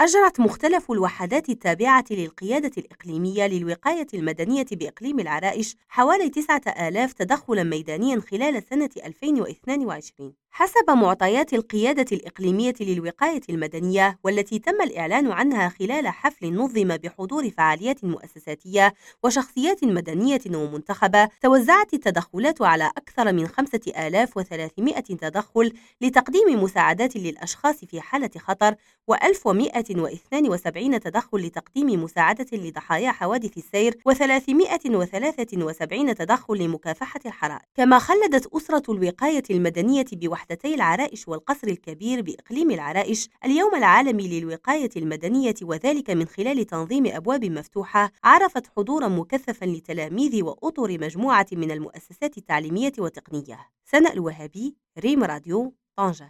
أجرت مختلف الوحدات التابعة للقيادة الإقليمية للوقاية المدنية بإقليم العرائش حوالي 9000 تدخلاً ميدانياً خلال سنة 2022 حسب معطيات القيادة الإقليمية للوقاية المدنية والتي تم الإعلان عنها خلال حفل نظم بحضور فعاليات مؤسساتية وشخصيات مدنية ومنتخبة توزعت التدخلات على أكثر من 5300 تدخل لتقديم مساعدات للأشخاص في حالة خطر و1172 تدخل لتقديم مساعدة لضحايا حوادث السير و373 تدخل لمكافحة الحرائق. كما خلدت أسرة الوقاية المدنية بوحدتي العرائش والقصر الكبير بإقليم العرائش اليوم العالمي للوقاية المدنية وذلك من خلال تنظيم أبواب مفتوحة عرفت حضورا مكثفا لتلاميذ وأطر مجموعة من المؤسسات التعليمية والتقنية. سناء الوهابي ريم راديو طنجة.